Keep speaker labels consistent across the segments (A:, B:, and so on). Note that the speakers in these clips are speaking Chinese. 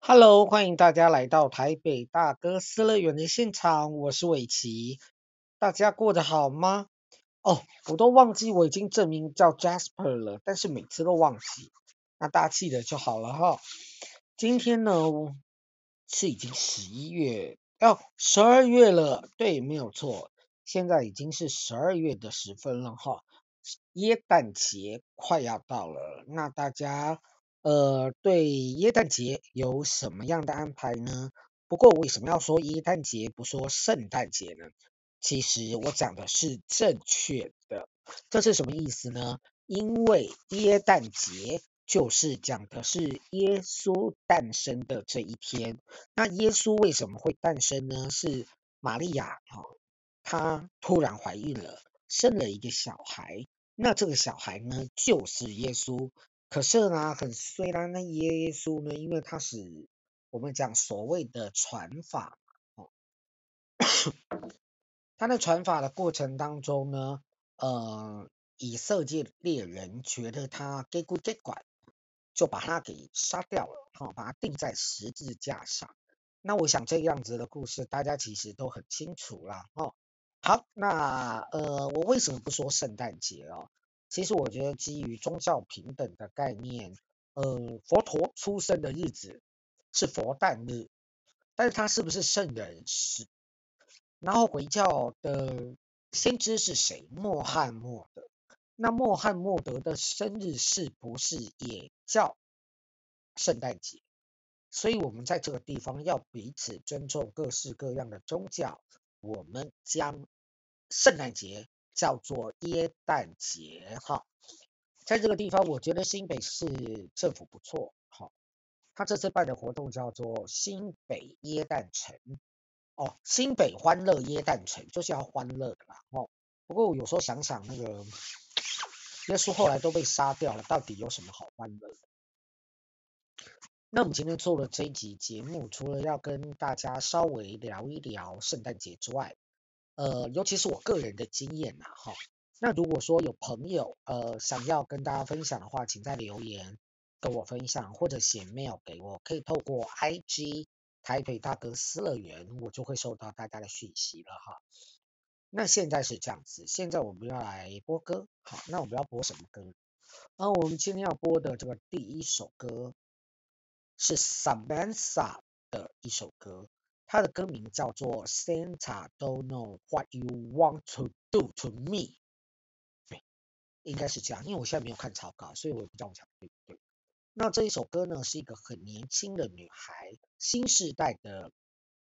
A: Hello，欢迎大家来到台北大哥斯乐园的现场，我是伟奇，大家过得好吗？哦，我都忘记我已经证明叫 Jasper 了，但是每次都忘记，那大家记得就好了哈。今天呢是已经十一月，哦，十二月了，对，没有错，现在已经是十二月的时分了哈，耶诞节快要到了，那大家。呃，对耶诞节有什么样的安排呢？不过为什么要说耶诞节不说圣诞节呢？其实我讲的是正确的，这是什么意思呢？因为耶诞节就是讲的是耶稣诞生的这一天。那耶稣为什么会诞生呢？是玛利亚哦，她突然怀孕了，生了一个小孩。那这个小孩呢，就是耶稣。可是呢，很虽然呢，耶稣呢，因为他是我们讲所谓的传法哦，他在传法的过程当中呢，呃，以色列人觉得他给鬼给管，就把他给杀掉了，好、哦，把他钉在十字架上。那我想这样子的故事，大家其实都很清楚啦。哦。好，那呃，我为什么不说圣诞节哦？其实我觉得，基于宗教平等的概念，呃，佛陀出生的日子是佛诞日，但是他是不是圣人？是。然后回教的先知是谁？穆罕默德。那穆罕默德的生日是不是也叫圣诞节？所以我们在这个地方要彼此尊重各式各样的宗教，我们将圣诞节。叫做耶诞节哈，在这个地方，我觉得新北市政府不错哈。他这次办的活动叫做新北耶诞城哦，新北欢乐耶诞城就是要欢乐的啦哦。不过我有时候想想，那个耶稣后来都被杀掉了，到底有什么好欢乐的？那我们今天做了这一集节目，除了要跟大家稍微聊一聊圣诞节之外，呃，尤其是我个人的经验呐，哈。那如果说有朋友呃想要跟大家分享的话，请在留言跟我分享，或者写 mail 给我，可以透过 IG 台北大哥斯乐园，我就会收到大家的讯息了哈。那现在是这样子，现在我们要来播歌，好，那我们要播什么歌？那我们今天要播的这个第一首歌是 Samantha 的一首歌。它的歌名叫做 Santa Don't Know What You Want to Do to Me，对，应该是这样，因为我现在没有看草稿，所以我也不知道我讲对不对。那这一首歌呢，是一个很年轻的女孩，新时代的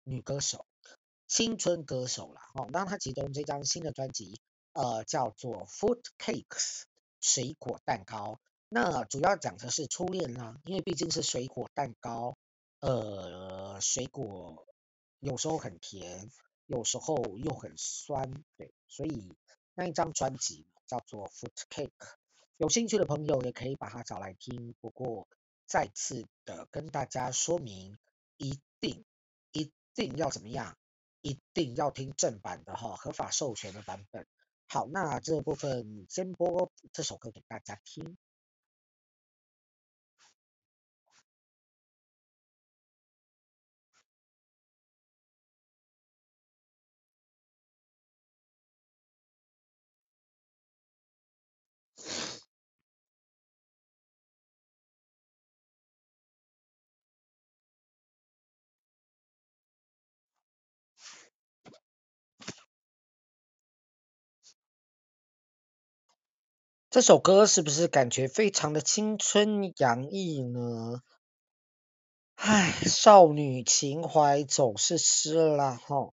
A: 女歌手，青春歌手啦。哦，那他其中这张新的专辑，呃，叫做 Fruit Cakes，水果蛋糕。那主要讲的是初恋啦，因为毕竟是水果蛋糕，呃，水果。有时候很甜，有时候又很酸，对，所以那一张专辑叫做《Fruit Cake》，有兴趣的朋友也可以把它找来听。不过再次的跟大家说明，一定一定要怎么样，一定要听正版的哈，合法授权的版本。好，那这部分先播这首歌给大家听。这首歌是不是感觉非常的青春洋溢呢？唉，少女情怀总是湿了哈。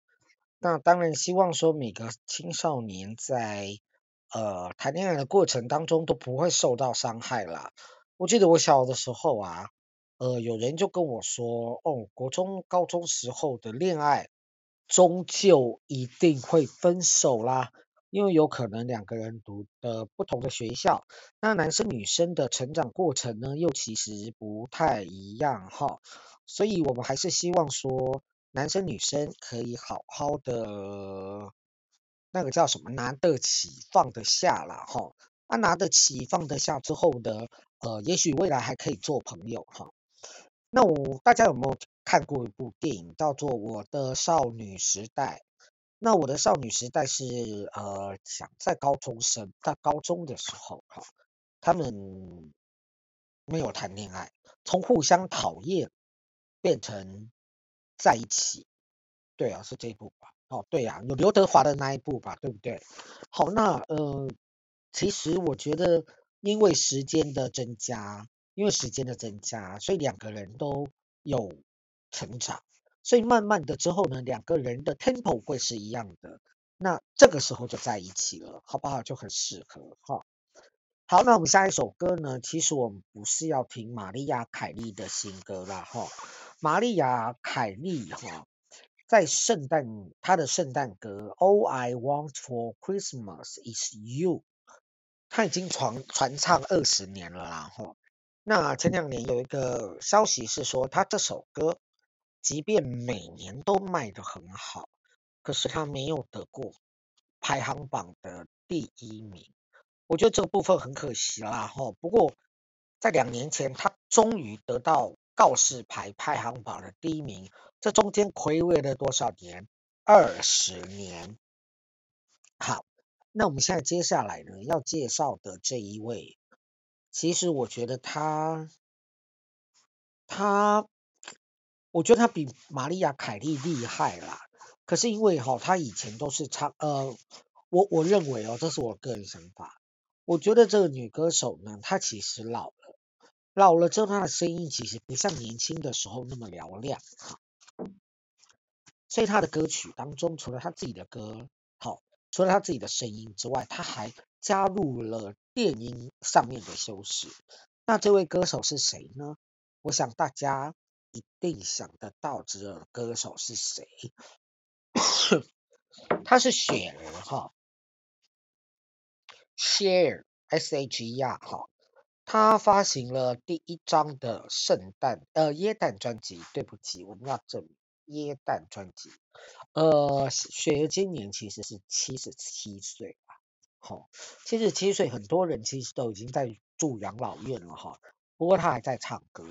A: 那当然希望说每个青少年在呃谈恋爱的过程当中都不会受到伤害啦。我记得我小的时候啊，呃，有人就跟我说，哦，国中、高中时候的恋爱终究一定会分手啦。因为有可能两个人读的不同的学校，那男生女生的成长过程呢，又其实不太一样哈，所以我们还是希望说，男生女生可以好好的，那个叫什么，拿得起放得下啦哈，啊拿得起放得下之后呢，呃，也许未来还可以做朋友哈。那我大家有没有看过一部电影叫做《我的少女时代》？那我的少女时代是呃，想在高中生在高中的时候哈，他们没有谈恋爱，从互相讨厌变成在一起。对啊，是这一部吧？哦，对啊，有刘德华的那一部吧？对不对？好，那呃，其实我觉得，因为时间的增加，因为时间的增加，所以两个人都有成长。所以慢慢的之后呢，两个人的 tempo 会是一样的，那这个时候就在一起了，好不好？就很适合哈。好，那我们下一首歌呢？其实我们不是要听玛丽亚凯莉的新歌啦哈。玛丽亚凯莉哈，在圣诞她的圣诞歌 All I Want for Christmas is You，她已经传传唱二十年了啦哈。那前两年有一个消息是说，她这首歌。即便每年都卖得很好，可是他没有得过排行榜的第一名。我觉得这个部分很可惜啦，哈。不过在两年前，他终于得到告示牌排行榜的第一名。这中间睽违了多少年？二十年。好，那我们现在接下来呢，要介绍的这一位，其实我觉得他，他。我觉得他比玛丽亚凯莉厉害啦，可是因为哈，他以前都是唱呃，我我认为哦，这是我个人想法，我觉得这个女歌手呢，她其实老了，老了之后她的声音其实不像年轻的时候那么嘹亮，所以她的歌曲当中，除了她自己的歌好，除了她自己的声音之外，她还加入了电音上面的修饰。那这位歌手是谁呢？我想大家。一定想得到这个歌手是谁？他是雪儿哈，Share S H E R 哈，他发行了第一张的圣诞呃耶诞专辑。对不起，我们要证明耶诞专辑。呃，雪儿今年其实是七十七岁了，好，七十七岁，很多人其实都已经在住养老院了哈。不过他还在唱歌，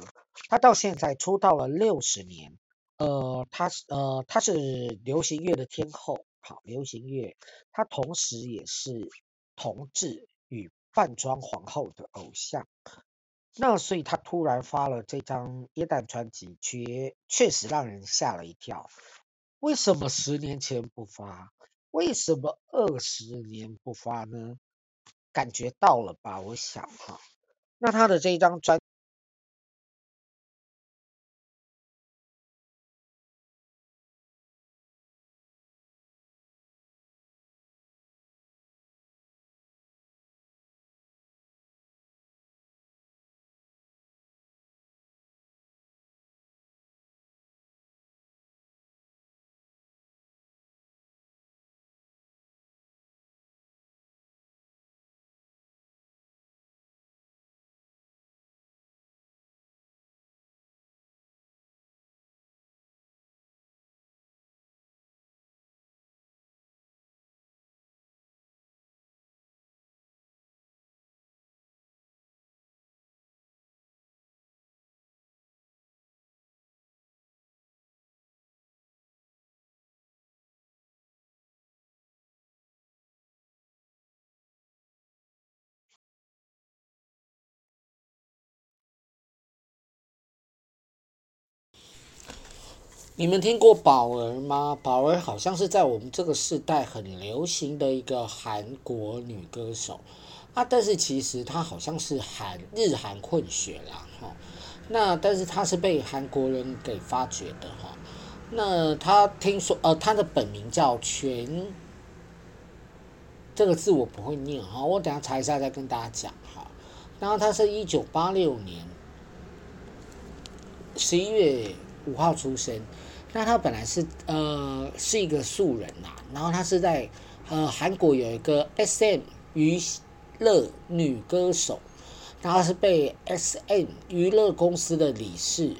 A: 他到现在出道了六十年，呃，他是呃他是流行乐的天后，好，流行乐，他同时也是同志与扮装皇后的偶像，那所以他突然发了这张耶诞专辑，确确实让人吓了一跳。为什么十年前不发？为什么二十年不发呢？感觉到了吧？我想哈。那他的这一张专，你们听过宝儿吗？宝儿好像是在我们这个世代很流行的一个韩国女歌手啊，但是其实她好像是韩日韩混血啦，哈。那但是她是被韩国人给发掘的哈。那她听说呃，她的本名叫全，这个字我不会念哈，我等下查一下再跟大家讲哈。然后她是一九八六年十一月五号出生。那他本来是呃是一个素人呐，然后他是在呃，韩国有一个 SM 娱乐女歌手，然后是被 SM 娱乐公司的理事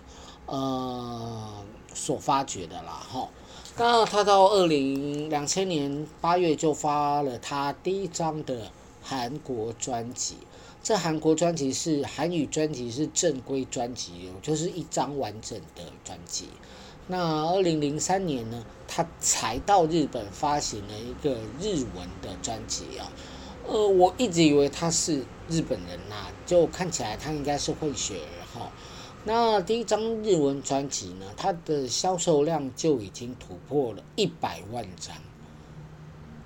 A: 呃所发掘的啦，哈。那他到二零两千年八月就发了他第一张的韩国专辑。这韩国专辑是韩语专辑，是正规专辑哦，就是一张完整的专辑。那二零零三年呢，他才到日本发行了一个日文的专辑啊。呃，我一直以为他是日本人呐、啊，就看起来他应该是混血儿哈。那第一张日文专辑呢，它的销售量就已经突破了一百万张。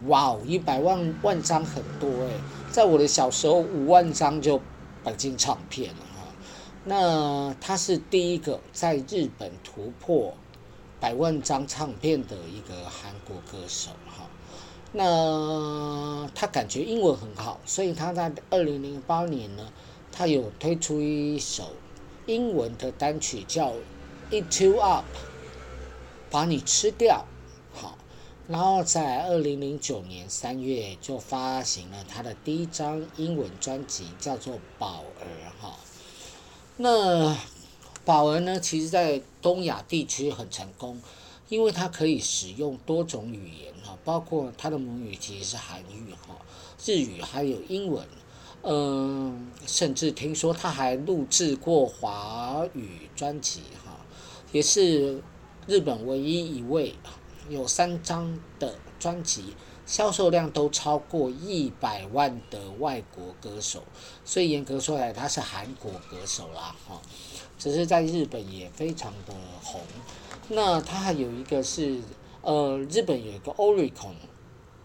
A: 哇哦，一百万万张很多诶，在我的小时候，五万张就白金唱片了哈。那他是第一个在日本突破百万张唱片的一个韩国歌手哈。那他感觉英文很好，所以他在二零零八年呢，他有推出一首英文的单曲叫《Eat You Up》，把你吃掉。好然后在二零零九年三月就发行了他的第一张英文专辑，叫做《宝儿》哈。那宝儿呢，其实在东亚地区很成功，因为它可以使用多种语言哈，包括它的母语其实是韩语哈、日语还有英文，嗯，甚至听说他还录制过华语专辑哈，也是日本唯一一位。有三张的专辑，销售量都超过一百万的外国歌手，所以严格说来，他是韩国歌手啦，哈，只是在日本也非常的红。那他还有一个是，呃，日本有一个 Oricon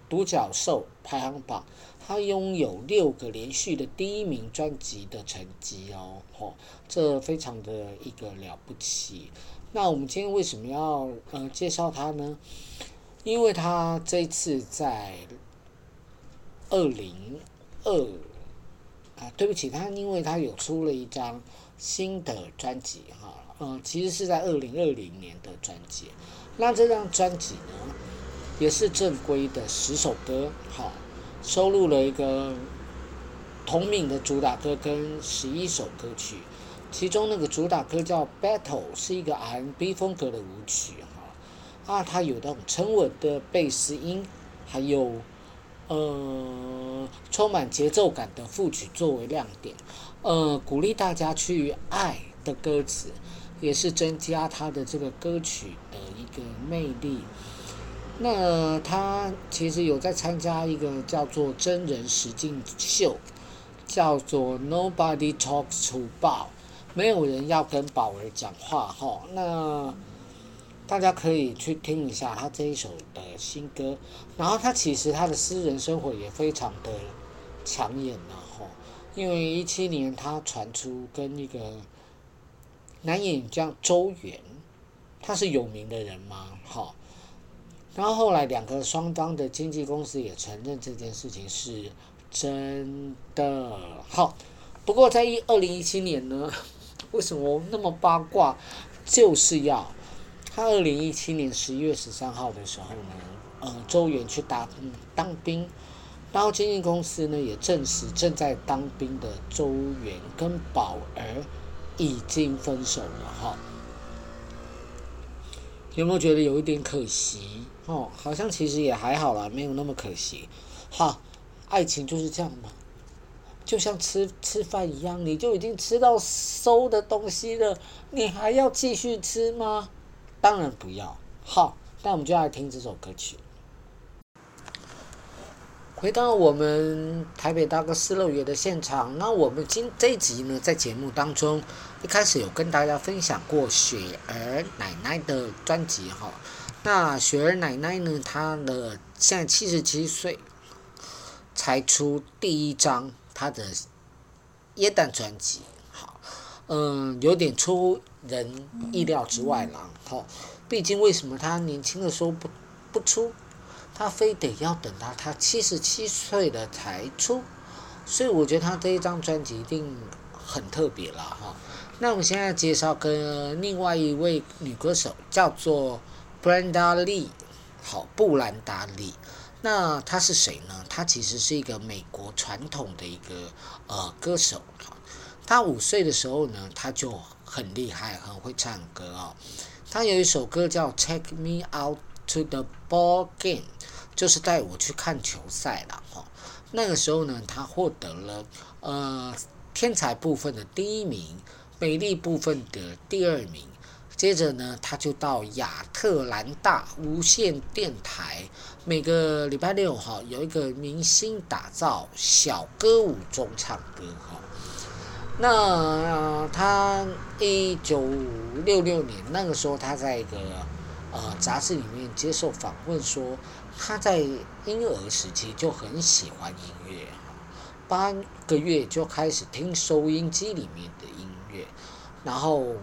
A: 独角兽排行榜，他拥有六个连续的第一名专辑的成绩哦，哈，这非常的一个了不起。那我们今天为什么要呃介绍他呢？因为他这次在二零二啊，对不起，他因为他有出了一张新的专辑哈，嗯、其实是在二零二零年的专辑。那这张专辑呢，也是正规的十首歌，哈，收录了一个同名的主打歌跟十一首歌曲。其中那个主打歌叫《Battle》，是一个 R&B 风格的舞曲，啊，它有那种沉稳的贝斯音，还有呃充满节奏感的副曲作为亮点，呃，鼓励大家去爱的歌词，也是增加它的这个歌曲的一个魅力。那他其实有在参加一个叫做真人实境秀，叫做 Nobody Talks to Bob。没有人要跟宝儿讲话哈，那大家可以去听一下他这一首的新歌。然后他其实他的私人生活也非常的抢眼呐哈，因为一七年他传出跟一个男演员叫周元，他是有名的人吗？哈，然后后来两个双方的经纪公司也承认这件事情是真的。好，不过在一二零一七年呢。为什么那么八卦？就是要他二零一七年十一月十三号的时候呢，呃，周元去当当兵，然后经纪公司呢也证实正在当兵的周元跟宝儿已经分手了哈。有没有觉得有一点可惜？哦，好像其实也还好啦，没有那么可惜。好，爱情就是这样嘛。就像吃吃饭一样，你就已经吃到馊的东西了，你还要继续吃吗？当然不要。好，那我们就来听这首歌曲。回到我们台北大哥斯乐园的现场，那我们今这一集呢，在节目当中一开始有跟大家分享过雪儿奶奶的专辑哈。那雪儿奶奶呢，她的现在七十七岁，才出第一张。她的耶诞专辑，好，嗯，有点出人意料之外了，哈。毕竟为什么他年轻的时候不不出，他非得要等到他七十七岁了才出，所以我觉得他这一张专辑一定很特别了，哈。那我们现在介绍跟另外一位女歌手叫做 Brenda Lee，好，布兰达利。那她是谁呢？她其实是一个美国传统的一个呃歌手。她五岁的时候呢，她就很厉害，很会唱歌哦。他有一首歌叫《Take Me Out to the Ball Game》，就是带我去看球赛了哈。那个时候呢，他获得了呃天才部分的第一名，美丽部分的第二名。接着呢，他就到亚特兰大无线电台，每个礼拜六哈有一个明星打造小歌舞中唱歌哈。那、他一九六六年那个时候，他在一个呃杂志里面接受访问说，他在婴儿时期就很喜欢音乐，八个月就开始听收音机里面的音乐，然后。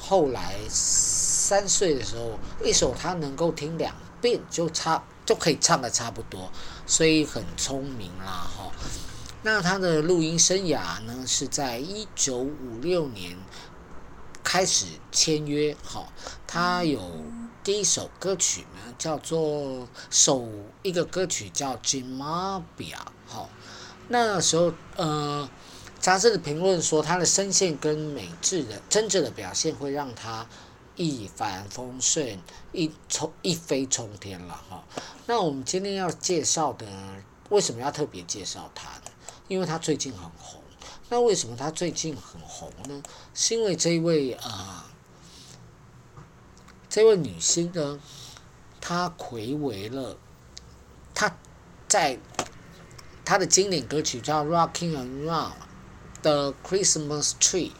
A: 后来三岁的时候，一首他能够听两遍就差就可以唱得差不多，所以很聪明啦哈。那他的录音生涯呢，是在一九五六年开始签约好。他有第一首歌曲呢，叫做首一个歌曲叫《Jimabia》哈。那时候呃。杂志的评论说，他的声线跟美智的真正的表现会让他一帆风顺，一冲一飞冲天了哈。那我们今天要介绍的，为什么要特别介绍他呢？因为他最近很红。那为什么他最近很红呢？是因为这位啊、这位女星呢，她回违了，她在她的经典歌曲叫《Rocking Around》。的 Christmas Tree，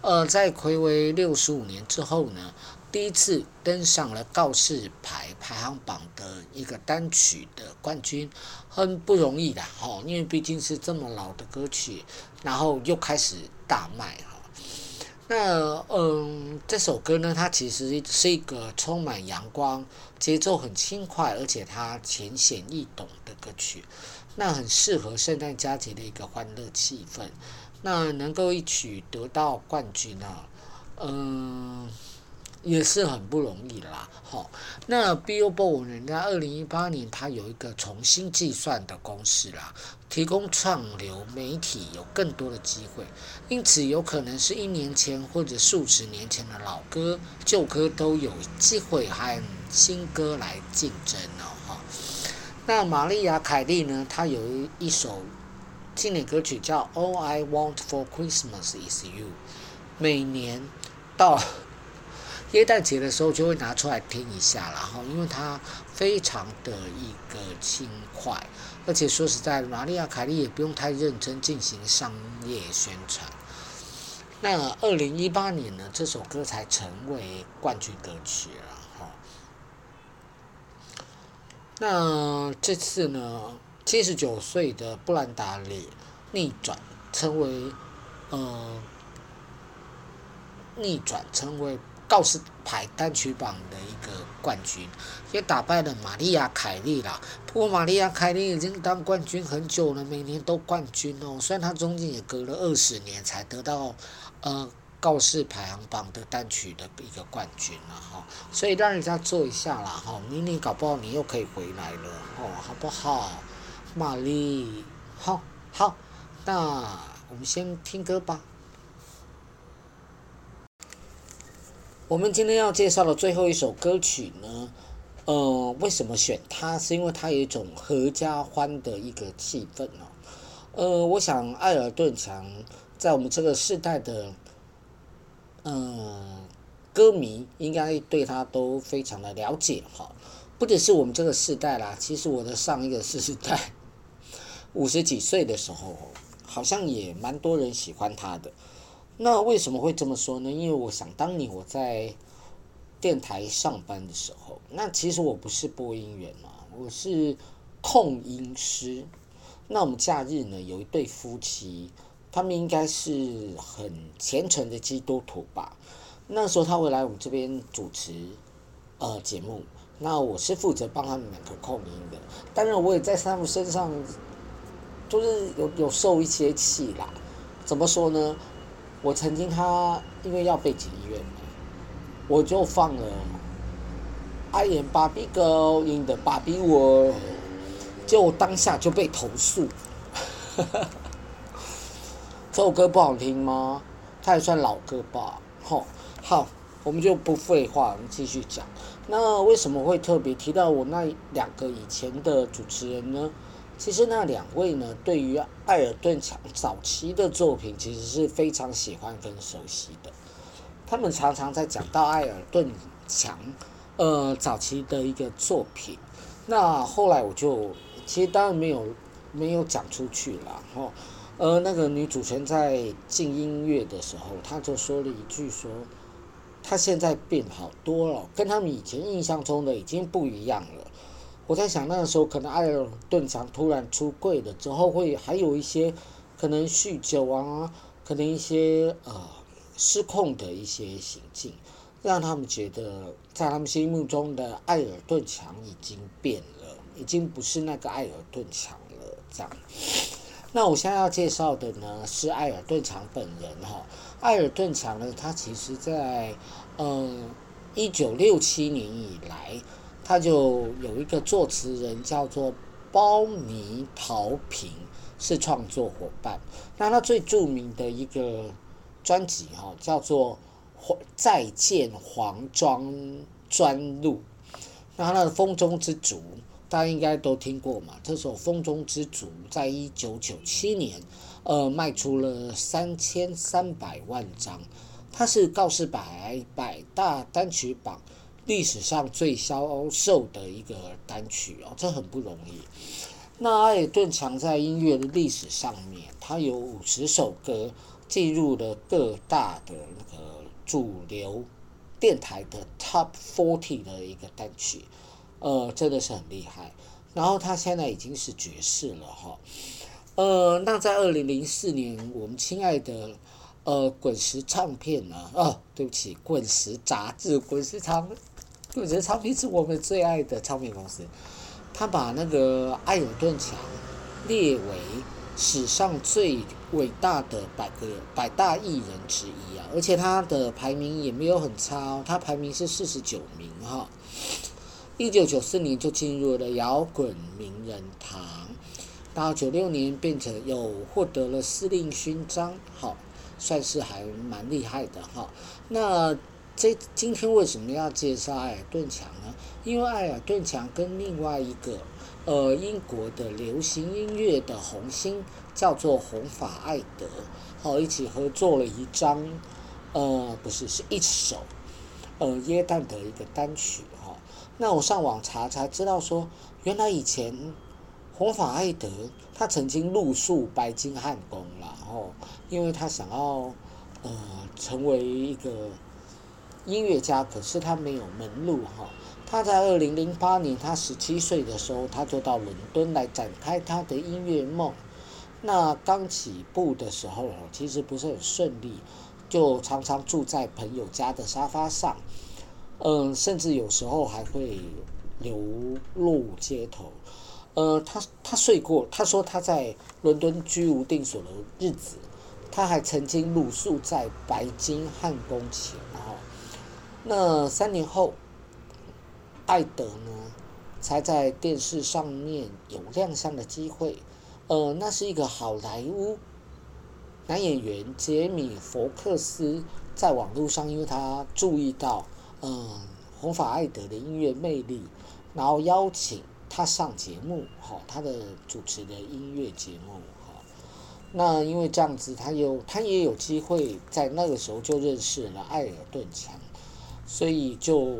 A: 呃，在睽违六十五年之后呢，第一次登上了告示牌排行榜的一个单曲的冠军，很不容易的哈，因为毕竟是这么老的歌曲，然后又开始大卖哈。那嗯，这首歌呢，它其实是一个充满阳光、节奏很轻快，而且它浅显易懂的歌曲，那很适合圣诞佳节的一个欢乐气氛。那能够一举得到冠军啊，嗯，也是很不容易啦。好，那 Billboard 人家二零一八年，它有一个重新计算的公式啦，提供串流媒体有更多的机会，因此有可能是一年前或者数十年前的老歌、旧歌都有机会和新歌来竞争了哈。那玛丽亚凯莉呢，她有一首。经典歌曲叫《All I Want for Christmas Is You》，每年到耶诞节的时候就会拿出来听一下然后，因为它非常的一个轻快，而且说实在，玛利亚凯莉也不用太认真进行商业宣传。那二零一八年呢，这首歌才成为冠军歌曲了哈。那这次呢？七十九岁的布兰达·里逆转成为，呃，逆转成为告示牌单曲榜的一个冠军，也打败了玛丽亚·凯莉啦。不过玛丽亚·凯莉已经当冠军很久了，每年都冠军哦。虽然她中间也隔了二十年才得到，呃，告示排行榜的单曲的一个冠军了哈。所以让人家做一下啦哈，明年搞不好你又可以回来了哦，好不好？玛丽，好，好，那我们先听歌吧。我们今天要介绍的最后一首歌曲呢，呃，为什么选它？是因为它有一种合家欢的一个气氛哦。呃，我想艾尔顿强在我们这个世代的，呃，歌迷应该对他都非常的了解哈。不只是我们这个世代啦，其实我的上一个世代。五十几岁的时候，好像也蛮多人喜欢他的。那为什么会这么说呢？因为我想当年我在电台上班的时候，那其实我不是播音员嘛，我是控音师。那我们假日呢，有一对夫妻，他们应该是很虔诚的基督徒吧。那时候他会来我们这边主持呃节目，那我是负责帮他们两个控音的。当然，我也在他们身上。就是有有受一些气啦，怎么说呢？我曾经他因为要背景音乐，我就放了《I am Barbie Girl in the Barbie World》，就当下就被投诉。这首歌不好听吗？它也算老歌吧。好，好，我们就不废话，我们继续讲。那为什么会特别提到我那两个以前的主持人呢？其实那两位呢，对于艾尔顿强早期的作品，其实是非常喜欢跟熟悉的。他们常常在讲到艾尔顿强，呃，早期的一个作品。那后来我就其实当然没有没有讲出去了，哈。呃，那个女主持人在进音乐的时候，她就说了一句说，她现在变好多了，跟他们以前印象中的已经不一样了。我在想那个时候，可能艾尔顿强突然出柜了之后，会还有一些可能酗酒啊，可能一些呃失控的一些行径，让他们觉得在他们心目中的艾尔顿强已经变了，已经不是那个艾尔顿强了，这样。那我现在要介绍的呢是艾尔顿强本人哈。艾尔顿强呢，他其实在嗯一九六七年以来，他就有一个作词人叫做包尼陶平，是创作伙伴。那他最著名的一个专辑哈叫做《再见黄庄专录》，那他的《风中之烛》。大家应该都听过嘛？这首《风中之烛》在一九九七年，呃，卖出了三千三百万张，它是告示牌百大单曲榜历史上最销售的一个单曲哦，这很不容易。那阿尔顿强在音乐的历史上面，他有五十首歌进入了各大的那个主流电台的 Top Forty 的一个单曲。呃，真的是很厉害。然后他现在已经是爵士了哈。呃，那在二零零四年，我们亲爱的呃滚石唱片呢？哦，对不起，滚石杂志，滚石唱，我觉得唱片是我们最爱的唱片公司。他把那个艾尔顿强列为史上最伟大的百个百大艺人之一啊，而且他的排名也没有很差哦，他排名是四十九名哈。一九九四年就进入了摇滚名人堂，到九六年变成有获得了司令勋章，好，算是还蛮厉害的哈。那这今天为什么要介绍艾尔顿强呢？因为艾尔顿强跟另外一个呃英国的流行音乐的红星叫做红发艾德，好，一起合作了一张呃不是是一首呃耶诞的一个单曲哈。那我上网查才知道说，原来以前红发艾德他曾经露宿白金汉宫，然后因为他想要呃成为一个音乐家，可是他没有门路哈。他在二零零八年，他十七岁的时候，他就到伦敦来展开他的音乐梦。那刚起步的时候，其实不是很顺利，就常常住在朋友家的沙发上。嗯，甚至有时候还会流落街头。呃，他他睡过，他说他在伦敦居无定所的日子，他还曾经露宿在白金汉宫前。那三年后，艾德呢，才在电视上面有亮相的机会。呃，那是一个好莱坞男演员杰米·佛克斯在网络上，因为他注意到。嗯，红发艾德的音乐魅力，然后邀请他上节目，哈，他的主持的音乐节目，哈。那因为这样子，他有他也有机会在那个时候就认识了艾尔顿强，所以就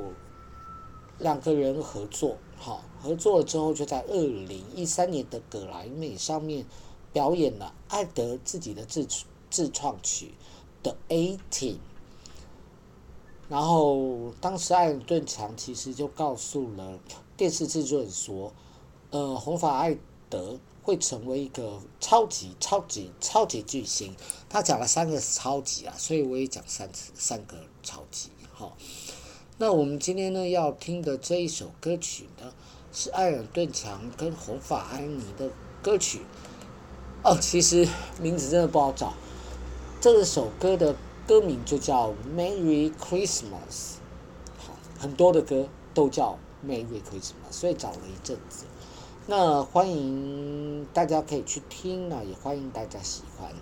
A: 两个人合作，哈，合作了之后，就在二零一三年的葛莱美上面表演了艾德自己的自自创曲《The A-Team》。然后，当时艾尔顿强其实就告诉了电视制作人说：“呃，红发艾德会成为一个超级、超级、超级巨星。”他讲了三个超级啊，所以我也讲三次三个超级。好，那我们今天呢要听的这一首歌曲呢，是艾尔顿强跟红发安妮的歌曲。哦，其实名字真的不好找，这首歌的。歌名就叫《Merry Christmas》，好，很多的歌都叫《Merry Christmas》，所以找了一阵子。那欢迎大家可以去听，啊也欢迎大家喜欢。